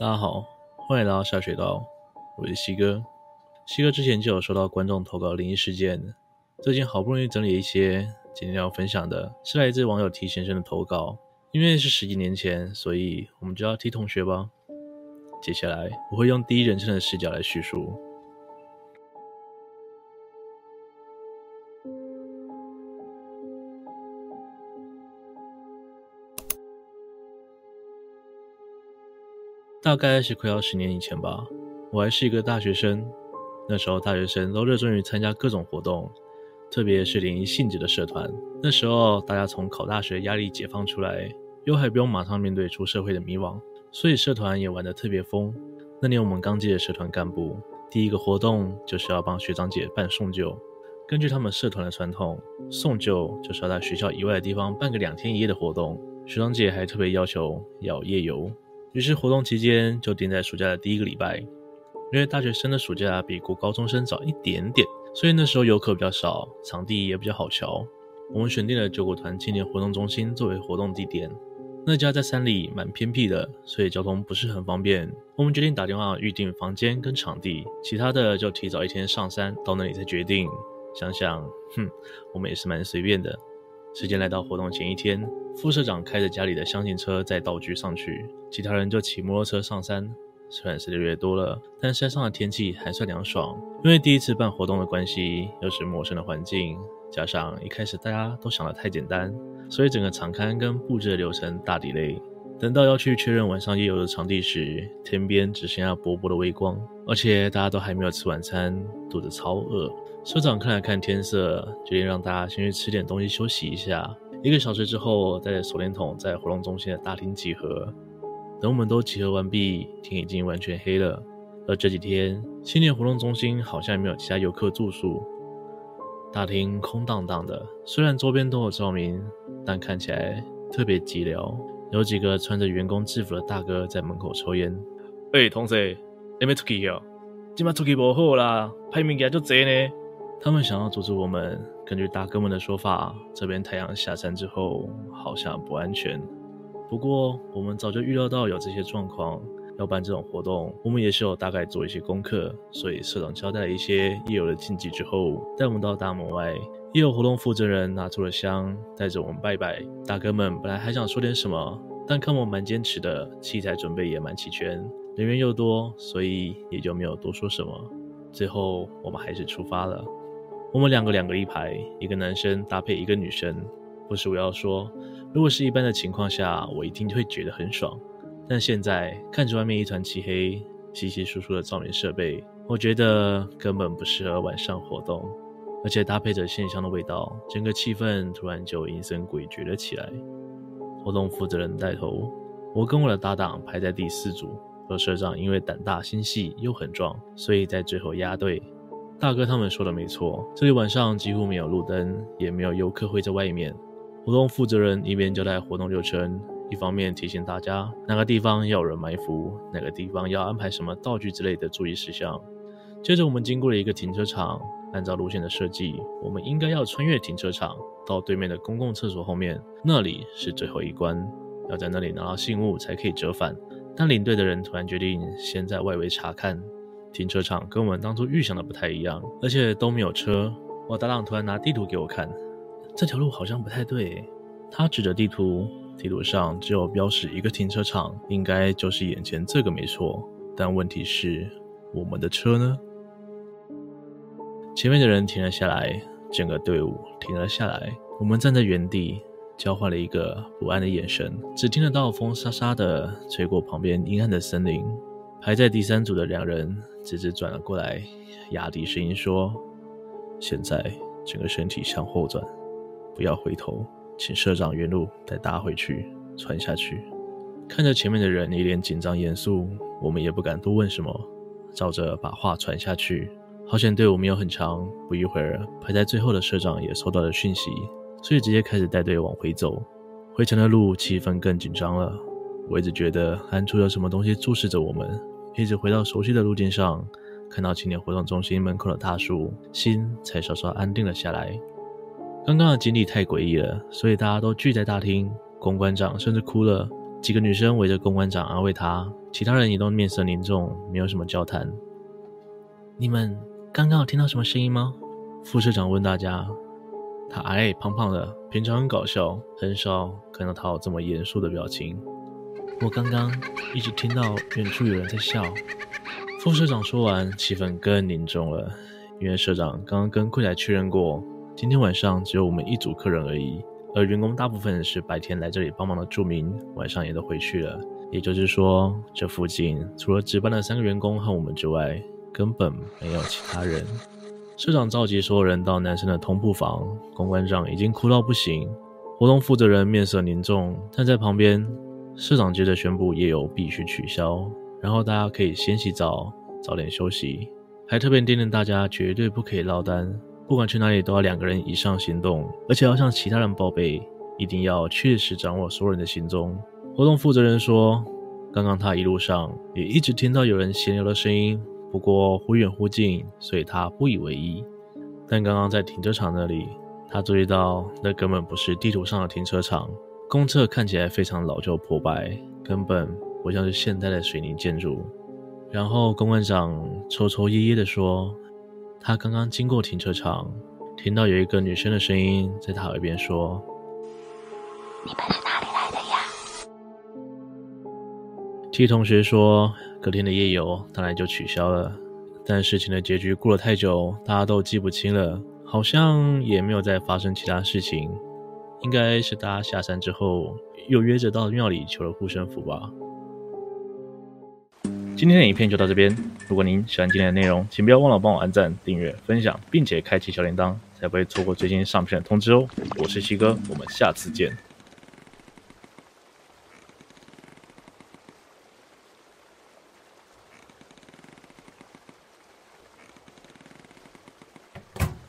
大家好，欢迎来到下水道，我是西哥。西哥之前就有收到观众投稿灵异事件，最近好不容易整理一些，今天要分享的是来自网友 T 先生的投稿。因为是十几年前，所以我们就叫 T 同学吧。接下来我会用第一人称的视角来叙述。大概是快要十年以前吧，我还是一个大学生。那时候大学生都热衷于参加各种活动，特别是联谊性质的社团。那时候大家从考大学压力解放出来，又还不用马上面对出社会的迷惘，所以社团也玩得特别疯。那年我们刚接的社团干部，第一个活动就是要帮学长姐办送酒。根据他们社团的传统，送酒就是要在学校以外的地方办个两天一夜的活动。学长姐还特别要求要夜游。于是活动期间就定在暑假的第一个礼拜，因为大学生的暑假比国高中生早一点点，所以那时候游客比较少，场地也比较好瞧。我们选定了九国团青年活动中心作为活动地点，那家在山里蛮偏僻的，所以交通不是很方便。我们决定打电话预定房间跟场地，其他的就提早一天上山到那里再决定。想想，哼，我们也是蛮随便的。时间来到活动前一天，副社长开着家里的厢型车载道具上去，其他人就骑摩托车上山。虽然是六月多了，但山上的天气还算凉爽。因为第一次办活动的关系，又是陌生的环境，加上一开始大家都想得太简单，所以整个场勘跟布置的流程大 delay。等到要去确认晚上夜游的场地时，天边只剩下薄薄的微光，而且大家都还没有吃晚餐，肚子超饿。社长看了看天色，决定让大家先去吃点东西休息一下。一个小时之后，带着手电筒在活动中心的大厅集合。等我们都集合完毕，天已经完全黑了。而这几天，青年活动中心好像也没有其他游客住宿，大厅空荡荡的。虽然周边都有照明，但看起来特别寂寥。有几个穿着员工制服的大哥在门口抽烟。喂，同学，你没出去哟？今晚出去不好啦，排名给就贼呢。他们想要阻止我们。根据大哥们的说法，这边太阳下山之后好像不安全。不过我们早就预料到有这些状况，要办这种活动，我们也是有大概做一些功课。所以社长交代了一些夜游的禁忌之后，带我们到大门外。夜游活动负责人拿出了香，带着我们拜拜。大哥们本来还想说点什么，但看我蛮坚持的，器材准备也蛮齐全，人员又多，所以也就没有多说什么。最后，我们还是出发了。我们两个两个一排，一个男生搭配一个女生。不是我要说，如果是一般的情况下，我一定会觉得很爽。但现在看着外面一团漆黑、稀稀疏疏的照明设备，我觉得根本不适合晚上活动。而且搭配着线香的味道，整个气氛突然就阴森诡谲了起来。活动负责人带头，我跟我的搭档排在第四组。而社长因为胆大心细又很壮，所以在最后压队。大哥他们说的没错，这里晚上几乎没有路灯，也没有游客会在外面。活动负责人一边交代活动流程，一方面提醒大家哪个地方要有人埋伏，哪个地方要安排什么道具之类的注意事项。接着我们经过了一个停车场，按照路线的设计，我们应该要穿越停车场到对面的公共厕所后面，那里是最后一关，要在那里拿到信物才可以折返。但领队的人突然决定先在外围查看，停车场跟我们当初预想的不太一样，而且都没有车。我搭档突然拿地图给我看，这条路好像不太对。他指着地图，地图上只有标示一个停车场，应该就是眼前这个没错。但问题是，我们的车呢？前面的人停了下来，整个队伍停了下来，我们站在原地。交换了一个不安的眼神，只听得到风沙沙的吹过旁边阴暗的森林。排在第三组的两人直直转了过来，压低声音说：“现在整个身体向后转，不要回头，请社长原路带大家回去，传下去。”看着前面的人一脸紧张严肃，我们也不敢多问什么，照着把话传下去。好险队伍没有很长，不一会儿，排在最后的社长也收到了讯息。所以直接开始带队往回走，回程的路气氛更紧张了。我一直觉得暗处有什么东西注视着我们，一直回到熟悉的路径上，看到青年活动中心门口的大树，心才稍稍安定了下来。刚刚的经历太诡异了，所以大家都聚在大厅，公关长甚至哭了。几个女生围着公关长安慰他，其他人也都面色凝重，没有什么交谈。你们刚刚有听到什么声音吗？副社长问大家。他矮矮胖胖的，平常很搞笑，很少看到他有这么严肃的表情。我刚刚一直听到远处有人在笑。副社长说完，气氛更凝重了，因为社长刚刚跟柜台确认过，今天晚上只有我们一组客人而已，而员工大部分是白天来这里帮忙的住民，晚上也都回去了。也就是说，这附近除了值班的三个员工和我们之外，根本没有其他人。社长召集所有人到男生的通铺房，公关长已经哭到不行，活动负责人面色凝重，站在旁边。社长接着宣布夜游必须取消。然后大家可以先洗澡，早点休息，还特别叮咛大家绝对不可以落单，不管去哪里都要两个人以上行动，而且要向其他人报备，一定要确实掌握所有人的行踪。活动负责人说，刚刚他一路上也一直听到有人闲聊的声音，不过忽远忽近，所以他不以为意。但刚刚在停车场那里，他注意到那根本不是地图上的停车场，公厕看起来非常老旧破败，根本。不像是现代的水泥建筑。然后公关长抽抽噎噎地说：“他刚刚经过停车场，听到有一个女生的声音在他耳边说：‘你们是哪里来的呀？’T 同学说，隔天的夜游当然就取消了。但事情的结局过了太久，大家都记不清了，好像也没有再发生其他事情。应该是大家下山之后又约着到庙里求了护身符吧。”今天的影片就到这边。如果您喜欢今天的内容，请不要忘了帮我按赞、订阅、分享，并且开启小铃铛，才不会错过最新上片的通知哦。我是西哥，我们下次见。